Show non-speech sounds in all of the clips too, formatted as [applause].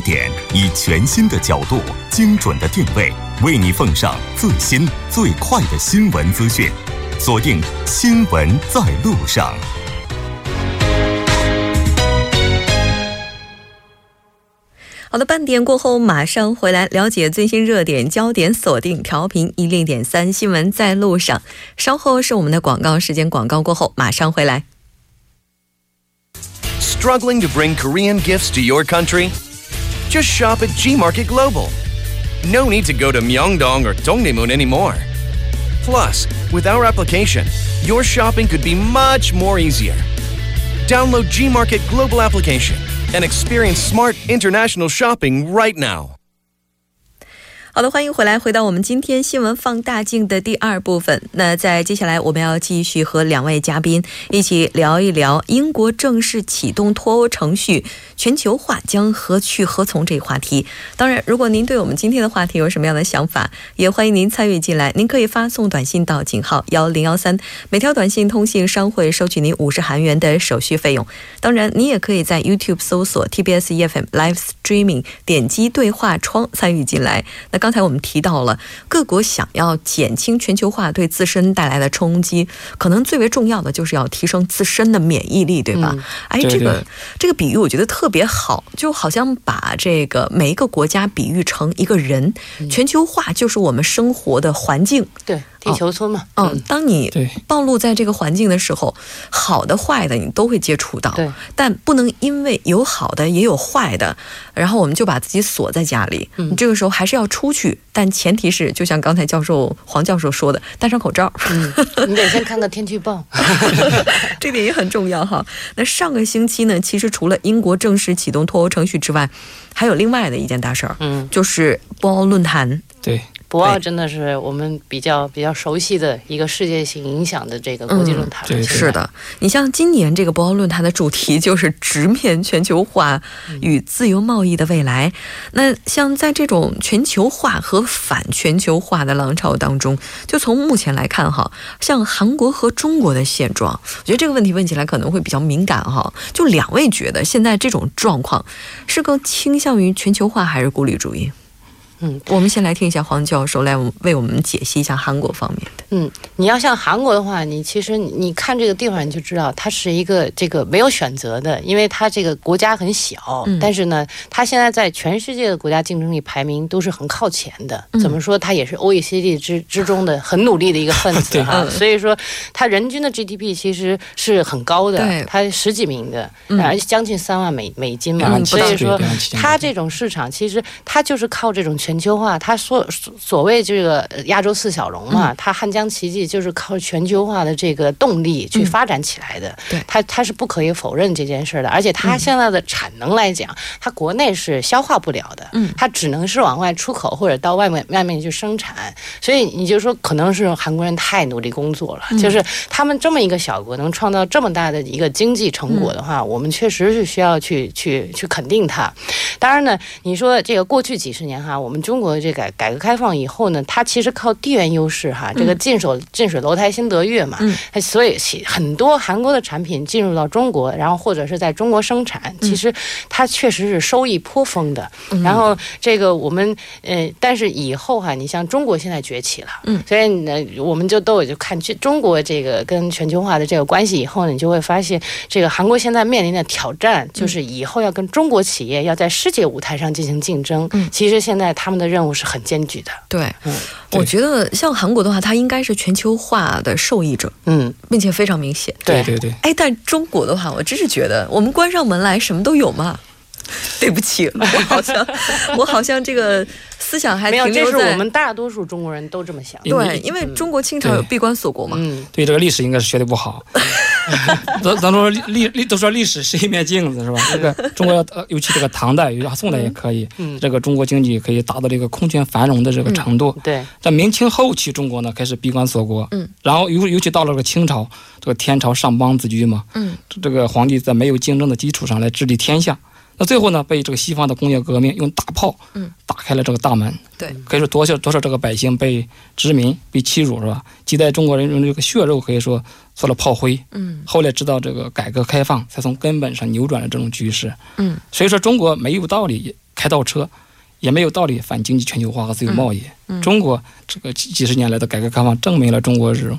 点，以全新的角度、精准的定位，为你奉上最新最快的新闻资讯。锁定《新闻在路上》。好的，半点过后马上回来了解最新热点焦点，锁定调频一零点三，新闻在路上。稍后是我们的广告时间，广告过后马上回来。Struggling to bring Korean gifts to your country? Just shop at G Market Global. No need to go to Myeongdong or Dongdaemun anymore. Plus, with our application, your shopping could be much more easier. Download G Market Global application and experience smart international shopping right now. 好的，欢迎回来，回到我们今天新闻放大镜的第二部分。那在接下来，我们要继续和两位嘉宾一起聊一聊英国正式启动脱欧程序，全球化将何去何从这一话题。当然，如果您对我们今天的话题有什么样的想法，也欢迎您参与进来。您可以发送短信到井号幺零幺三，每条短信通信商会收取您五十韩元的手续费用。当然，您也可以在 YouTube 搜索 TBS EFM Live Streaming，点击对话窗参与进来。那刚才我们提到了各国想要减轻全球化对自身带来的冲击，可能最为重要的就是要提升自身的免疫力，对吧？哎，这个这个比喻我觉得特别好，就好像把这个每一个国家比喻成一个人，全球化就是我们生活的环境。对。地球村嘛，嗯，当你暴露在这个环境的时候，好的坏的你都会接触到，对，但不能因为有好的也有坏的，然后我们就把自己锁在家里。嗯，这个时候还是要出去，但前提是就像刚才教授黄教授说的，戴上口罩。嗯，你得先看个天气预报，[laughs] 这点也很重要哈。那上个星期呢，其实除了英国正式启动脱欧程序之外，还有另外的一件大事儿，嗯，就是博鳌论坛。对。博鳌真的是我们比较比较熟悉的一个世界性影响的这个国际论坛。对，是的。你像今年这个博鳌论坛的主题就是直面全球化与自由贸易的未来。那像在这种全球化和反全球化的浪潮当中，就从目前来看哈，像韩国和中国的现状，我觉得这个问题问起来可能会比较敏感哈。就两位觉得现在这种状况是更倾向于全球化还是孤立主义？嗯，我们先来听一下黄教授来为我们解析一下韩国方面的。嗯，你要像韩国的话，你其实你看这个地方你就知道，它是一个这个没有选择的，因为它这个国家很小，但是呢，它现在在全世界的国家竞争力排名都是很靠前的。怎么说？它也是 OECD 之之中的很努力的一个分子哈。所以说，它人均的 GDP 其实是很高的，它十几名的，而且将近三万美美金嘛。所以说，它这种市场其实它就是靠这种全。全球化，它所所谓这个亚洲四小龙嘛，它汉江奇迹就是靠全球化的这个动力去发展起来的。对，它它是不可以否认这件事的。而且它现在的产能来讲，它国内是消化不了的。嗯，它只能是往外出口或者到外面外面去生产。所以你就说，可能是韩国人太努力工作了，就是他们这么一个小国能创造这么大的一个经济成果的话，我们确实是需要去去去肯定它。当然呢，你说这个过去几十年哈，我们。中国这改改革开放以后呢，它其实靠地缘优势哈，这个近水近水楼台先得月嘛，所以很多韩国的产品进入到中国，然后或者是在中国生产，其实它确实是收益颇丰的。然后这个我们呃，但是以后哈，你像中国现在崛起了，嗯，所以呢，我们就都有就看去中国这个跟全球化的这个关系以后呢，你就会发现这个韩国现在面临的挑战就是以后要跟中国企业要在世界舞台上进行竞争。嗯，其实现在他们的任务是很艰巨的。对，嗯我觉得像韩国的话，它应该是全球化的受益者，嗯，并且非常明显。对对对。哎，但中国的话，我真是觉得我们关上门来什么都有嘛。对不起，我好像我好像这个思想还停留在。这是我们大多数中国人都这么想。对，因为中国清朝有闭关锁国嘛。嗯，对这个历史应该是学的不好。[laughs] 咱咱说历历都说历史是一面镜子是吧？这个中国呃，尤其这个唐代，宋代也可以。嗯。这个中国经济可以达到这个空前繁荣的这个程度。对。在明清后期，中国呢开始闭关锁国。嗯。然后尤尤其到了这个清朝，这个天朝上邦自居嘛。嗯。这个皇帝在没有竞争的基础上来治理天下。那最后呢，被这个西方的工业革命用大炮，嗯，打开了这个大门。对，可以说多少多少这个百姓被殖民、被欺辱，是吧？几代中国人用这个血肉，可以说做了炮灰。嗯后来直到这个改革开放，才从根本上扭转了这种局势。嗯，所以说中国没有道理开倒车，也没有道理反经济全球化和自由贸易。嗯中国这个几几十年来的改革开放，证明了中国这种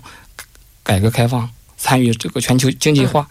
改革开放参与这个全球经济化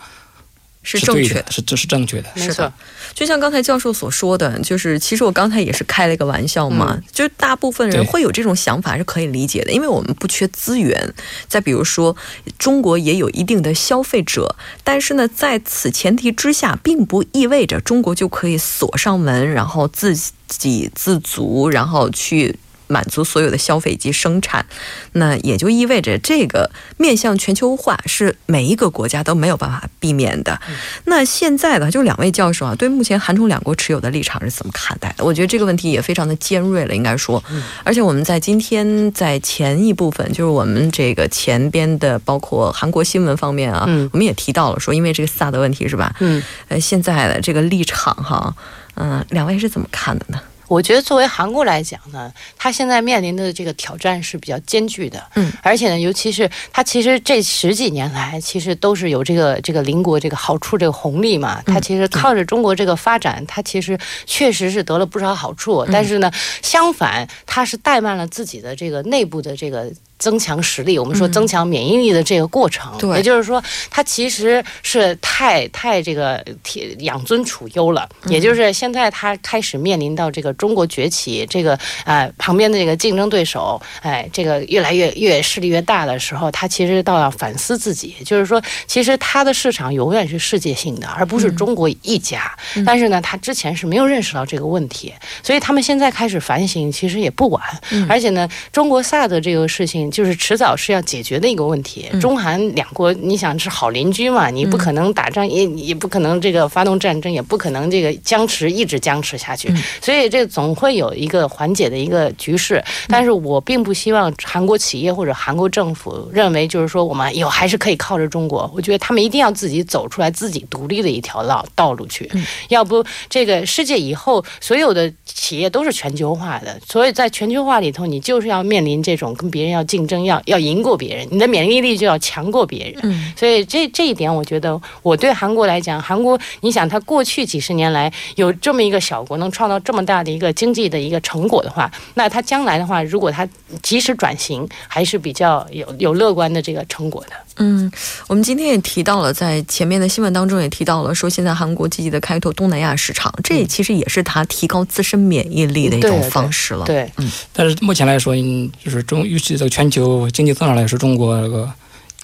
是正确的，。是这是正确的。是的，就像刚才教授所说的，就是其实我刚才也是开了一个玩笑嘛，嗯就是大部分人会有这种想法是可以理解的，因为我们不缺资源。再比如说，中国也有一定的消费者，但是呢，在此前提之下，并不意味着中国就可以锁上门，然后自给自足，然后去。满足所有的消费及生产，那也就意味着这个面向全球化是每一个国家都没有办法避免的。那现在呢，就两位教授啊，对目前韩中两国持有的立场是怎么看待的？我觉得这个问题也非常的尖锐了，应该说。而且我们在今天在前一部分，就是我们这个前边的，包括韩国新闻方面啊，嗯我们也提到了说，因为这个萨德问题是吧？嗯，呃，现在的这个立场哈，嗯、两位是怎么看的呢？我觉得作为韩国来讲呢，它现在面临的这个挑战是比较艰巨的，嗯，而且呢，尤其是它其实这十几年来，其实都是有这个这个邻国这个好处这个红利嘛，它其实靠着中国这个发展，它其实确实是得了不少好处，但是呢，相反，它是怠慢了自己的这个内部的这个。增强实力，我们说增强免疫力的这个过程，对。也就是说，它其实是太太这个铁养尊处优了，也就是现在它开始面临到这个中国崛起，这个呃旁边的这个竞争对手，哎，这个越来越越势力越大的时候，它其实倒要反思自己，就是说，其实它的市场永远是世界性的，而不是中国一家。但是呢，它之前是没有认识到这个问题，所以他们现在开始反省，其实也不晚。而且呢，中国萨德这个事情，就是迟早是要解决的一个问题。中韩两国，你想是好邻居嘛，你不可能打仗，也也不可能这个发动战争，也不可能这个僵持一直僵持下去。所以这总会有一个缓解的一个局势。但是我并不希望韩国企业或者韩国政府认为，就是说我们有还是可以靠着中国。我觉得他们一定要自己走出来，自己独立的一条道道路去。要不这个世界以后所有的企业都是全球化的，所以在全球化里头，你就是要面临这种跟别人要竞争，要要赢过别人，你的免疫力就要强过别人。嗯所以这这一点，我觉得我对韩国来讲，韩国你想，它过去几十年来有这么一个小国能创造这么大的一个经济的一个成果的话，那它将来的话，如果它及时转型，还是比较有有乐观的这个成果的。嗯，我们今天也提到了，在前面的新闻当中也提到了，说现在韩国积极的开拓东南亚市场，这其实也是它提高自身免疫力的一种方式了。对，嗯但是目前来说，嗯，就是中，尤其这个全球经济增长来说，中国这个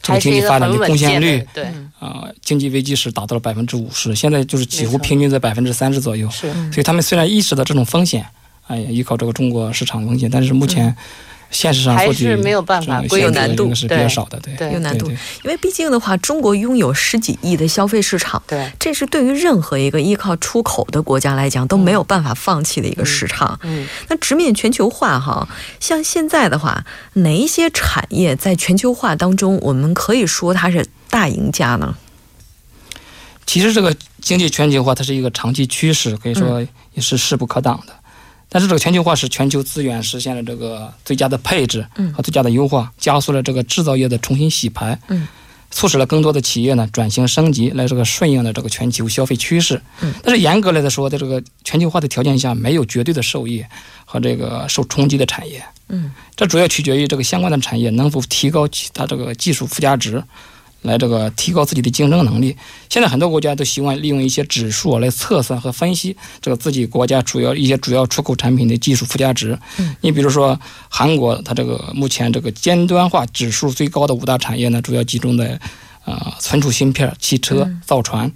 这个经济发展的贡献率，对，啊、经济危机时达到了百分之五十，现在就是几乎平均在百分之三十左右。是。所以他们虽然意识到这种风险，哎呀，依靠这个中国市场风险，但是目前现实上还是没有办法有难度是比较对少的，对，有难度因为毕竟的话，中国拥有十几亿的消费市场，对，这是对于任何一个依靠出口的国家来讲都没有办法放弃的一个市场。嗯，那直面全球化哈，像现在的话，哪一些产业在全球化当中，我们可以说它是大赢家呢？其实这个经济全球化它是一个长期趋势，可以说也是势不可挡的。但是这个全球化使全球资源实现了这个最佳的配置嗯。和最佳的优化，加速了这个制造业的重新洗牌，嗯，促使了更多的企业呢转型升级，来这个顺应了这个全球消费趋势。嗯，但是严格来说，在这个全球化的条件下，没有绝对的受益和这个受冲击的产业。嗯，这主要取决于这个相关的产业能否提高其它这个技术附加值，来这个提高自己的竞争能力。现在很多国家都希望利用一些指数来测算和分析这个自己国家主要一些主要出口产品的技术附加值。嗯，你比如说韩国，它这个目前这个尖端化指数最高的五大产业呢，主要集中在呃存储芯片、汽车嗯、造船、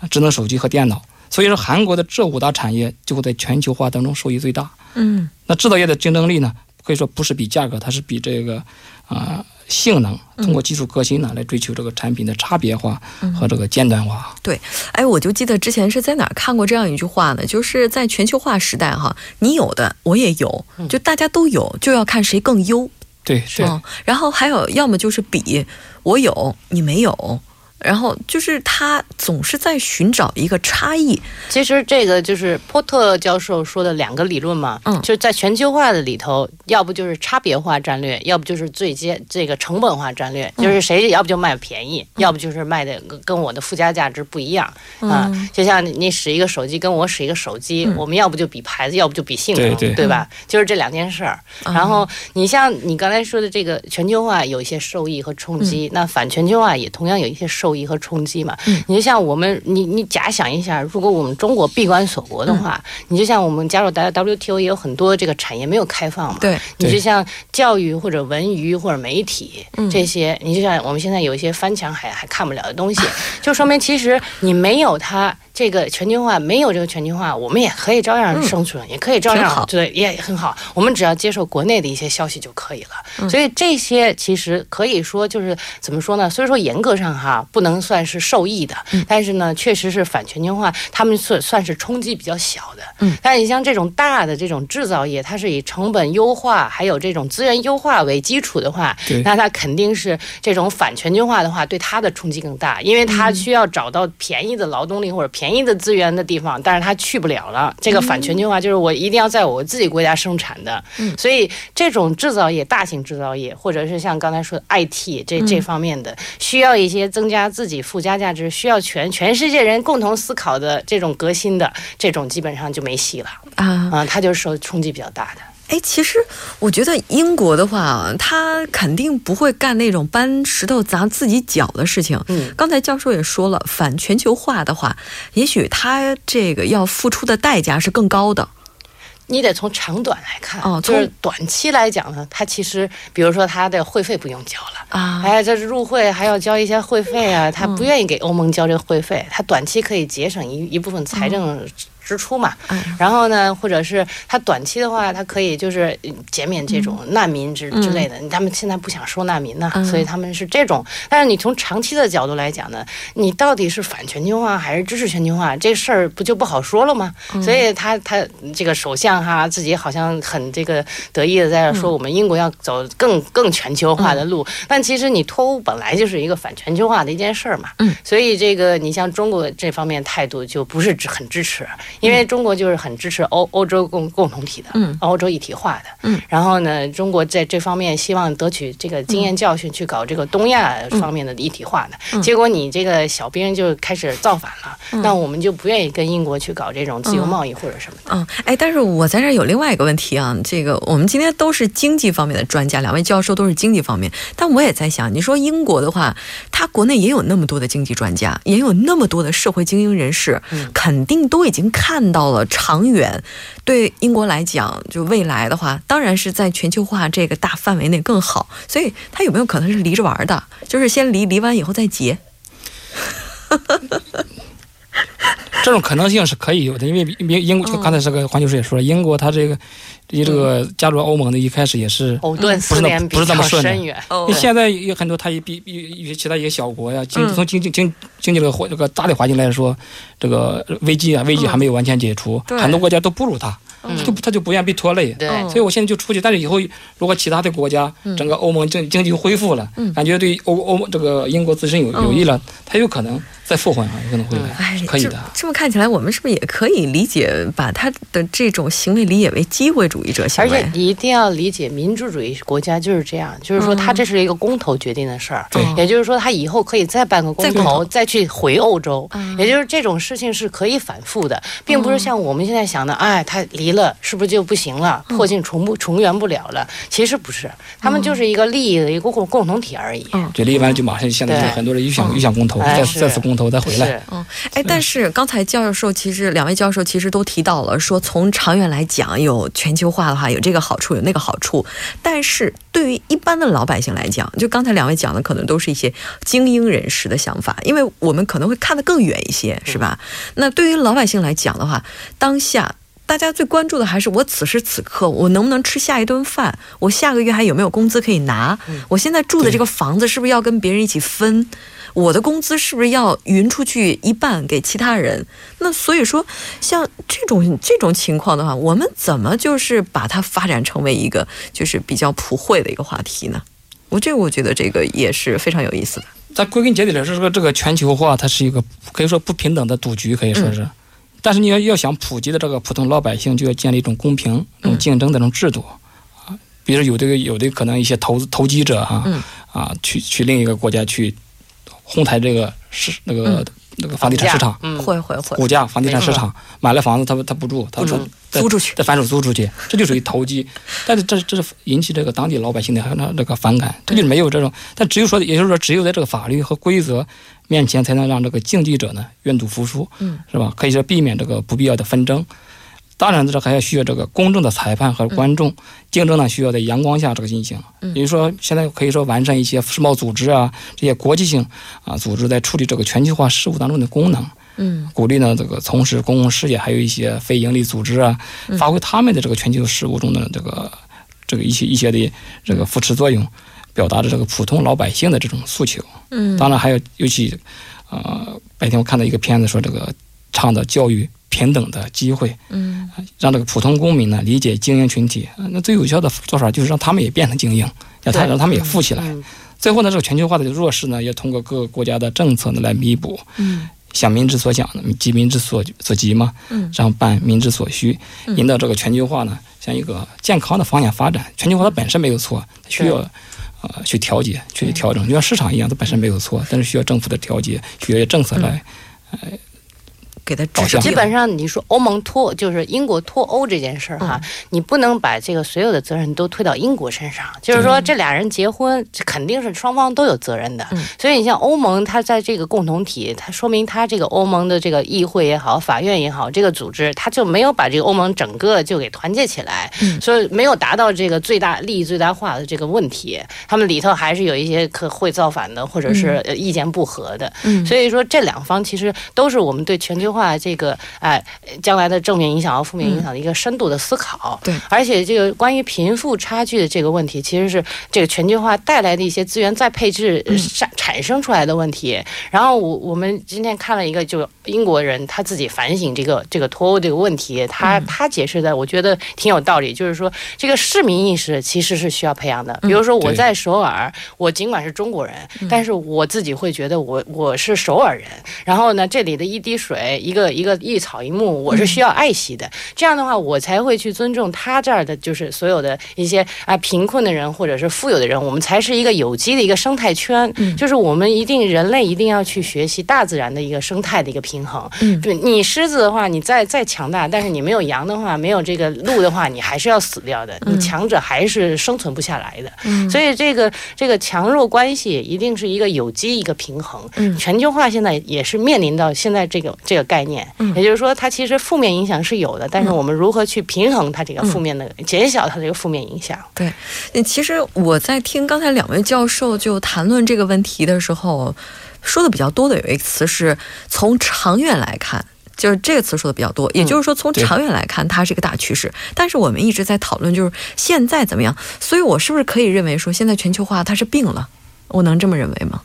呃智能手机和电脑。所以说，韩国的这五大产业就会在全球化当中受益最大。嗯那制造业的竞争力呢，可以说不是比价格，它是比这个啊、性能，通过技术革新呢来追求这个产品的差别化和这个尖端化。对哎，我就记得之前是在哪儿看过这样一句话呢，就是在全球化时代哈，你有的我也有，就大家都有，就要看谁更优。对对嗯，然后还有要么就是比我有你没有，然后就是他总是在寻找一个差异。其实这个就是波特教授说的两个理论嘛，嗯就是在全球化的里头，要不就是差别化战略，要不就是最接这个成本化战略，嗯就是谁要不就卖便宜，要不就是卖的跟跟我的附加价值不一样啊、嗯就像你你使一个手机跟我使一个手机，我们要不就比牌子，要不就比性能，对对吧？就是这两件事儿。嗯然后你像你刚才说的这个全球化有一些受益和冲击，那反全球化也同样有一些受益和冲击嘛。嗯。你就像我们，你你假想一下，如果我们中国闭关锁国的话，你就像我们加入 W WTO 也有很多这个产业没有开放嘛。对，你就像教育或者文娱或者媒体这些，你就像我们现在有一些翻墙还还看不了的东西，[laughs] 就说明其实你没有它这个全球化，没有这个全球化，我们也可以照样生存，也可以照样对，也很好。我们只要接受国内的一些消息就可以了。所以这些其实可以说就是怎么说呢？虽说严格上哈不能算是受益的，但是呢，确实是反全球化，他们算算是冲击比较小的。嗯，但你像这种大的这种制造业，它是以成本优化还有这种资源优化为基础的话，那它肯定是这种反全球化的话，对它的冲击更大，因为它需要找到便宜的劳动力或者便宜的资源的地方，但是他去不了了。这个反全球化就是我一定要在我自己国家生产的，所以这种制造业、大型制造业，或者是像刚才说的 IT 这这方面的，需要一些增加自己附加价值，需要全全世界人共同思考的这种革新的这种，基本上就没戏了啊。啊，它就是受冲击比较大的。哎，其实我觉得英国的话，他肯定不会干那种搬石头砸自己脚的事情。嗯，刚才教授也说了，反全球化的话，也许他这个要付出的代价是更高的。你得从长短来看，哦就是从短期来讲呢，它其实，比如说它的会费不用交了。啊，哎，这是入会还要交一些会费啊，他不愿意给欧盟交这个会费，他短期可以节省一一部分财政支出嘛。哎然后呢，或者是他短期的话，他可以就是嗯减免这种难民之、之类的。他们现在不想收难民呢，嗯所以他们是这种。但是你从长期的角度来讲呢，你到底是反全球化还是支持全球化，这事儿不就不好说了吗？所以他他这个首相哈自己好像很这个得意的在这说，我们英国要走更更全球化的路。但其实你脱欧本来就是一个反全球化的一件事儿嘛。嗯，所以这个你像中国这方面态度就不是支很支持，因为中国就是很支持欧欧洲共共同体的，嗯，欧洲一体化的。嗯，然后呢，中国在这方面希望得取这个经验教训，去搞这个东亚方面的一体化的。嗯。结果你这个小兵就开始造反了，那我们就不愿意跟英国去搞这种自由贸易或者什么的。嗯，哎，但是我在这儿有另外一个问题啊，这个我们今天都是经济方面的专家，两位教授都是经济方面，但我也在想，你说英国的话，它国内也有那么多的经济专家，也有那么多的社会精英人士，肯定都已经看到了长远。对英国来讲，就未来的话，当然是在全球化这个大范围内更好。所以他有没有可能是离着玩的？就是先离，离完以后再结？[laughs] [laughs] 这种可能性是可以有的，因为英英国刚才这个黄教授也说了，英国它这个离这个加入欧盟的一开始也是藕断丝不是那连比不是那么顺的。深远。哦。因为现在有很多，它也比比一些其他一些小国呀，经嗯。从经济经经济这个环这个大的环境来说，这个危机啊危机还没有完全解除，很多国家都不如它，嗯。就它就不愿意被拖累。所以我现在就出去，但是以后如果其他的国家整个欧盟经经济恢复了，嗯。感觉对欧欧盟这个英国自身有有益了，它有可能再复活啊，有可能会哎，可以的。这。这么看起来，我们是不是也可以理解，把他的这种行为理解为机会主义者行而且？你一定要理解，民主主义国家就是这样，就是说他这是一个公投决定的事儿，对也就是说他以后可以再办个公投投，再去回欧洲，嗯也就是这种事情是可以反复的，并不是像我们现在想的，哎，他离了是不是就不行了，嗯破镜重不重圆不了了？其实不是，他们就是一个利益的一个共共同体而已。嗯就离完就马上现在就对很多人又想又想公投，再再次公投再回来。嗯，哎，但是刚才教授其实两位教授其实都提到了，说从长远来讲，有全球化的话有这个好处，有那个好处。但是对于一般的老百姓来讲，就刚才两位讲的，可能都是一些精英人士的想法，因为我们可能会看得更远一些，是吧？那对于老百姓来讲的话，当下。大家最关注的还是我此时此刻我能不能吃下一顿饭，我下个月还有没有工资可以拿，我现在住的这个房子是不是要跟别人一起分，我的工资是不是要匀出去一半给其他人？那所以说，像这种这种情况的话，我们怎么就是把它发展成为一个就是比较普惠的一个话题呢？我这我觉得这个也是非常有意思的。在归根结底来说，这个这个全球化它是一个可以说不平等的赌局，可以说是。但是你要要想普及的这个普通老百姓，就要建立一种公平、这种竞争的这种制度啊。比如有的有的可能一些投资投机者哈啊，去去另一个国家去哄抬这个市那个。那个房地产市场，会会会，股价房地产市场买了房子，他他不住，他说租出去，再反手租出去，[laughs] 这就属于投机。[laughs] 但是这这是引起这个当地老百姓的那这个反感，这就没有这种。但只有说，也就是说，只有在这个法律和规则面前，才能让这个竞技者呢愿赌服输，嗯，是吧？可以说避免这个不必要的纷争。当然，这还要需要这个公正的裁判和观众竞争呢，需要在阳光下这个进行。比如说，现在可以说完善一些世贸组织啊，这些国际性啊组织在处理这个全球化事务当中的功能。嗯，鼓励呢这个从事公共事业，还有一些非营利组织啊，发挥他们的这个全球事务中的这个这个一些一些的这个扶持作用，表达着这个普通老百姓的这种诉求。嗯，当然还有尤其，呃，白天我看到一个片子说这个倡导教育。平等的机会，嗯，让这个普通公民呢理解精英群体。那最有效的做法就是让他们也变成精英，让他让他们也富起来。最后呢，这个全球化的弱势呢，要通过各个国家的政策呢来弥补。嗯，想民之所想，急民之所所急嘛。嗯，然后办民之所需，引导这个全球化呢向一个健康的方向发展。全球化它本身没有错，需要呃去调节、去调整，就像市场一样，它本身没有错，但是需要政府的调节，需要政策来，呃。给他指基本上你说欧盟脱就是英国脱欧这件事儿哈，你不能把这个所有的责任都推到英国身上。就是说这俩人结婚，这肯定是双方都有责任的。所以你像欧盟，它在这个共同体，它说明它这个欧盟的这个议会也好，法院也好，这个组织它就没有把这个欧盟整个就给团结起来，所以没有达到这个最大利益最大化的这个问题。他们里头还是有一些可会造反的，或者是意见不合的。所以说这两方其实都是我们对全球。化这个哎，将来的正面影响和负面影响的一个深度的思考。对，而且这个关于贫富差距的这个问题，其实是这个全球化带来的一些资源再配置产产生出来的问题。然后我我们今天看了一个，就英国人他自己反省这个这个脱欧这个问题，他他解释的我觉得挺有道理，就是说这个市民意识其实是需要培养的。比如说我在首尔，我尽管是中国人，但是我自己会觉得我我是首尔人。然后呢，这里的一滴水。一个一个一草一木，我是需要爱惜的。这样的话，我才会去尊重他这儿的，就是所有的一些啊贫困的人或者是富有的人，我们才是一个有机的一个生态圈。就是我们一定人类一定要去学习大自然的一个生态的一个平衡。对你狮子的话，你再再强大，但是你没有羊的话，没有这个鹿的话，你还是要死掉的。你强者还是生存不下来的。所以这个这个强弱关系一定是一个有机一个平衡。全球化现在也是面临到现在这个这个。概念，也就是说，它其实负面影响是有的，但是我们如何去平衡它这个负面的，减小它这个负面影响？对，其实我在听刚才两位教授就谈论这个问题的时候，说的比较多的有一个词是从长远来看，就是这个词说的比较多，也就是说从长远来看，它是一个大趋势。但是我们一直在讨论就是现在怎么样，所以我是不是可以认为说现在全球化它是病了？我能这么认为吗？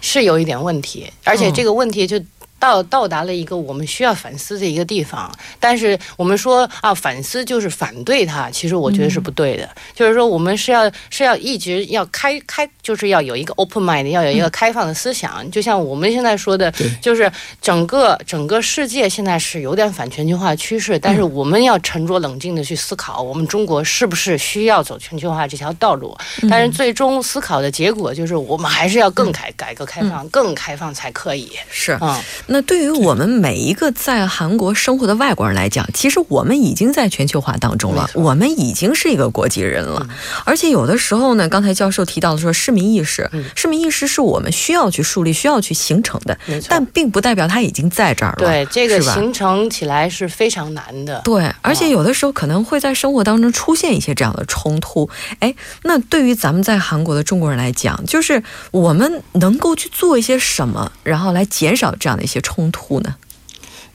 是有一点问题，而且这个问题就。到到达了一个我们需要反思的一个地方，但是我们说啊，反思就是反对它，其实我觉得是不对的。就是说，我们是要是要一直要开开，就是要有一个 open mind，要有一个开放的思想。就像我们现在说的，就是整个整个世界现在是有点反全球化趋势，但是我们要沉着冷静的去思考，我们中国是不是需要走全球化这条道路？但是最终思考的结果就是，我们还是要更改改革开放，更开放才可以。是啊。那对于我们每一个在韩国生活的外国人来讲，其实我们已经在全球化当中了，我们已经是一个国际人了。而且有的时候呢，刚才教授提到的说市民意识，市民意识是我们需要去树立、需要去形成的，但并不代表它已经在这儿了。对，这个形成起来是非常难的。对，而且有的时候可能会在生活当中出现一些这样的冲突。哎，那对于咱们在韩国的中国人来讲，就是我们能够去做一些什么，然后来减少这样的一些冲突。呢？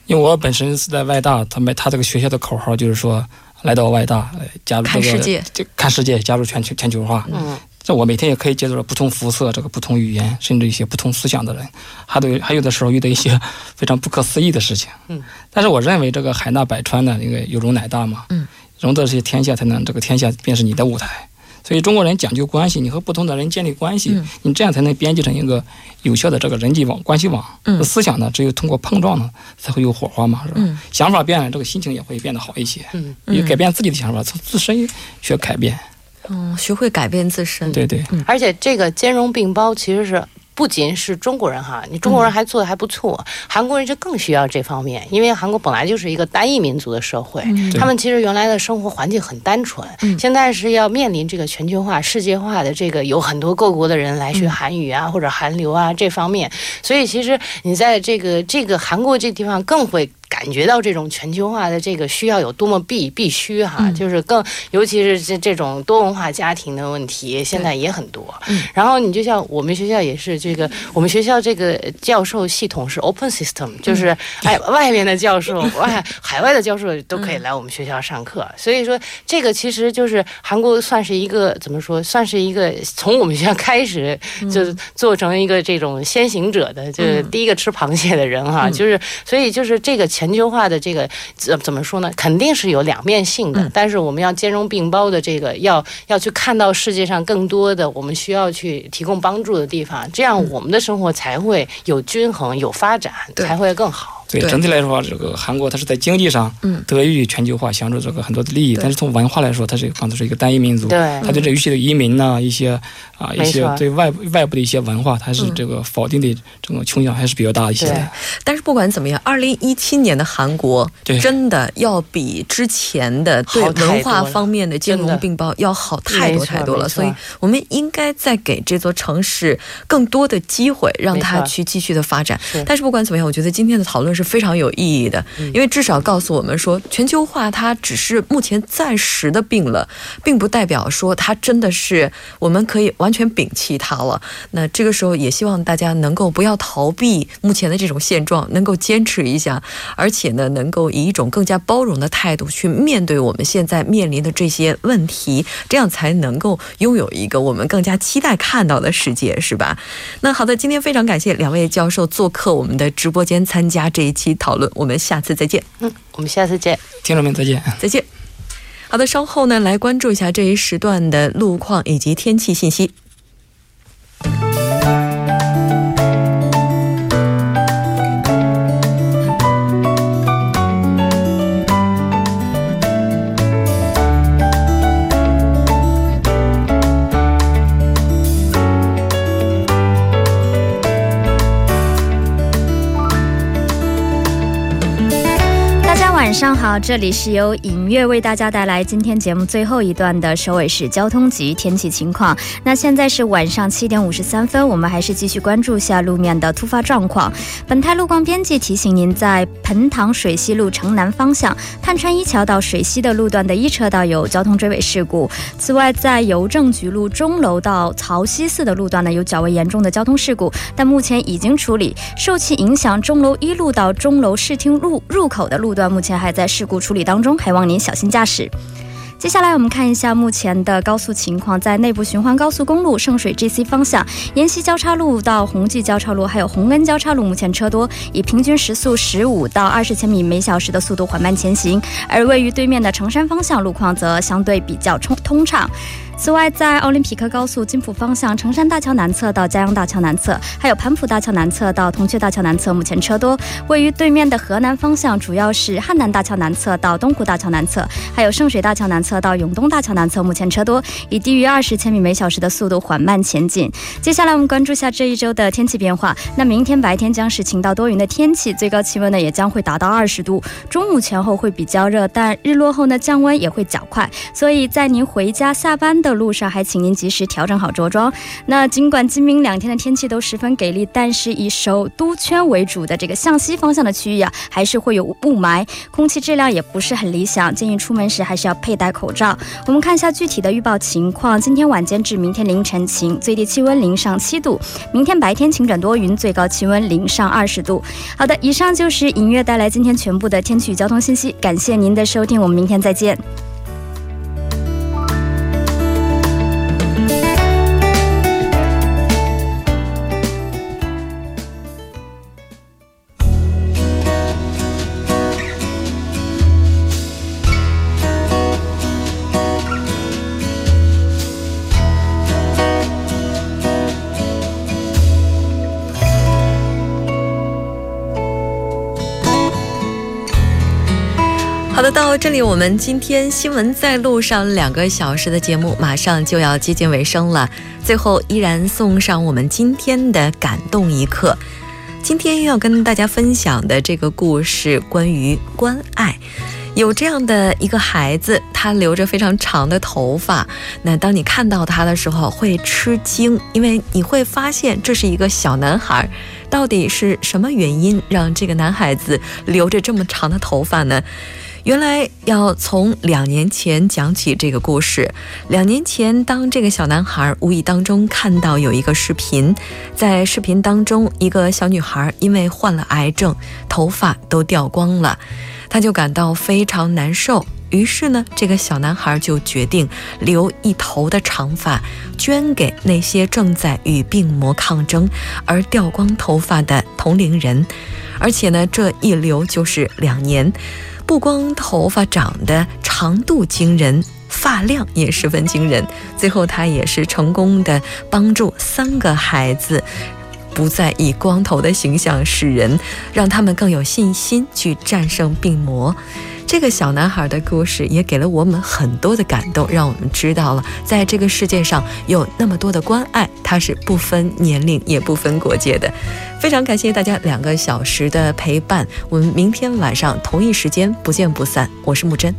因为我本身是在外大，他们他这个学校的口号就是说，来到外大，加入这个看世界，就看世界，加入全球全球化。嗯，这我每天也可以接触到不同肤色、这个不同语言，甚至一些不同思想的人，还都还有的时候遇到一些非常不可思议的事情。嗯，但是我认为这个海纳百川呢，因为有容乃大嘛。嗯，容得这些天下，才能这个天下便是你的舞台。所以中国人讲究关系，你和不同的人建立关系，你这样才能编辑成一个有效的这个人际网关系网。思想呢，只有通过碰撞呢，才会有火花嘛，是吧？想法变了，这个心情也会变得好一些。嗯，你改变自己的想法，从自身学改变。嗯，学会改变自身。对对，而且这个兼容并包其实是。不仅是中国人哈，你中国人还做的还不错，韩国人就更需要这方面，因为韩国本来就是一个单一民族的社会，他们其实原来的生活环境很单纯，现在是要面临这个全球化、世界化的这个有很多各国的人来学韩语啊，或者韩流啊这方面，所以其实你在这个这个韩国这地方更会。感觉到这种全球化的这个需要有多么必必须哈，就是更尤其是这这种多文化家庭的问题，现在也很多。然后你就像我们学校也是这个，我们学校这个教授系统是 open system，就是 [laughs] 哎外面的教授外海外的教授都可以来我们学校上课。所以说这个其实就是韩国算是一个怎么说，算是一个从我们学校开始就做成一个这种先行者的，就是第一个吃螃蟹的人哈，就是所以就是这个。全球化的这个怎怎么说呢？肯定是有两面性的，但是我们要兼容并包的这个，要要去看到世界上更多的我们需要去提供帮助的地方，这样我们的生活才会有均衡、有发展，才会更好。对整体来说，这个韩国它是在经济上得益于全球化，享受这个很多的利益。但是从文化来说，它是刚才是一个单一民族，它对这一些的移民呢，一些啊一些对外外部的一些文化，它是这个否定的这种倾向还是比较大一些。的。但是不管怎么样，二零一七年的韩国真的要比之前的对文化方面的兼容并包要好太多太多了。所以我们应该再给这座城市更多的机会，让它去继续的发展。但是不管怎么样，我觉得今天的讨论。是非常有意义的，因为至少告诉我们说，全球化它只是目前暂时的病了，并不代表说它真的是我们可以完全摒弃它了。那这个时候也希望大家能够不要逃避目前的这种现状，能够坚持一下，而且呢，能够以一种更加包容的态度去面对我们现在面临的这些问题，这样才能够拥有一个我们更加期待看到的世界，是吧？那好的，今天非常感谢两位教授做客我们的直播间参加这。一期讨论，我们下次再见。嗯，我们下次见，听众们再见，再见。好的，稍后呢，来关注一下这一时段的路况以及天气信息。晚上好，这里是由影月为大家带来今天节目最后一段的首尾市交通及天气情况。那现在是晚上七点五十三分，我们还是继续关注下路面的突发状况。本台路况编辑提醒您，在彭塘水西路城南方向探川一桥到水西的路段的一车道有交通追尾事故。此外，在邮政局路钟楼到曹溪寺的路段呢有较为严重的交通事故，但目前已经处理。受其影响，钟楼一路到钟楼视听路入口的路段目前还。在事故处理当中，还望您小心驾驶。接下来我们看一下目前的高速情况，在内部循环高速公路圣水 GC 方向，沿西交叉路到宏济交叉路，还有红恩交叉路，目前车多，以平均时速十五到二十千米每小时的速度缓慢前行。而位于对面的城山方向路况则相对比较通通畅。此外，在奥林匹克高速金浦方向，城山大桥南侧到嘉阳大桥南侧，还有盘浦大桥南侧到铜雀大桥南侧，目前车多。位于对面的河南方向，主要是汉南大桥南侧到东湖大桥南侧，还有圣水大桥南侧到永东大桥南侧，目前车多，以低于二十千米每小时的速度缓慢前进。接下来我们关注下这一周的天气变化。那明天白天将是晴到多云的天气，最高气温呢也将会达到二十度。中午前后会比较热，但日落后呢降温也会较快，所以在您回家下班。的路上还请您及时调整好着装。那尽管今明两天的天气都十分给力，但是以首都圈为主的这个向西方向的区域啊，还是会有雾霾，空气质量也不是很理想，建议出门时还是要佩戴口罩。我们看一下具体的预报情况：今天晚间至明天凌晨晴，最低气温零上七度；明天白天晴转多云，最高气温零上二十度。好的，以上就是影月带来今天全部的天气交通信息，感谢您的收听，我们明天再见。这里我们今天新闻在路上两个小时的节目马上就要接近尾声了。最后依然送上我们今天的感动一刻。今天要跟大家分享的这个故事关于关爱。有这样的一个孩子，他留着非常长的头发。那当你看到他的时候会吃惊，因为你会发现这是一个小男孩。到底是什么原因让这个男孩子留着这么长的头发呢？原来要从两年前讲起这个故事。两年前，当这个小男孩无意当中看到有一个视频，在视频当中，一个小女孩因为患了癌症，头发都掉光了，他就感到非常难受。于是呢，这个小男孩就决定留一头的长发，捐给那些正在与病魔抗争而掉光头发的同龄人。而且呢，这一留就是两年。不光头发长得长度惊人，发量也十分惊人。最后，他也是成功的帮助三个孩子不再以光头的形象示人，让他们更有信心去战胜病魔。这个小男孩的故事也给了我们很多的感动，让我们知道了，在这个世界上有那么多的关爱，它是不分年龄也不分国界的。非常感谢大家两个小时的陪伴，我们明天晚上同一时间不见不散。我是木真。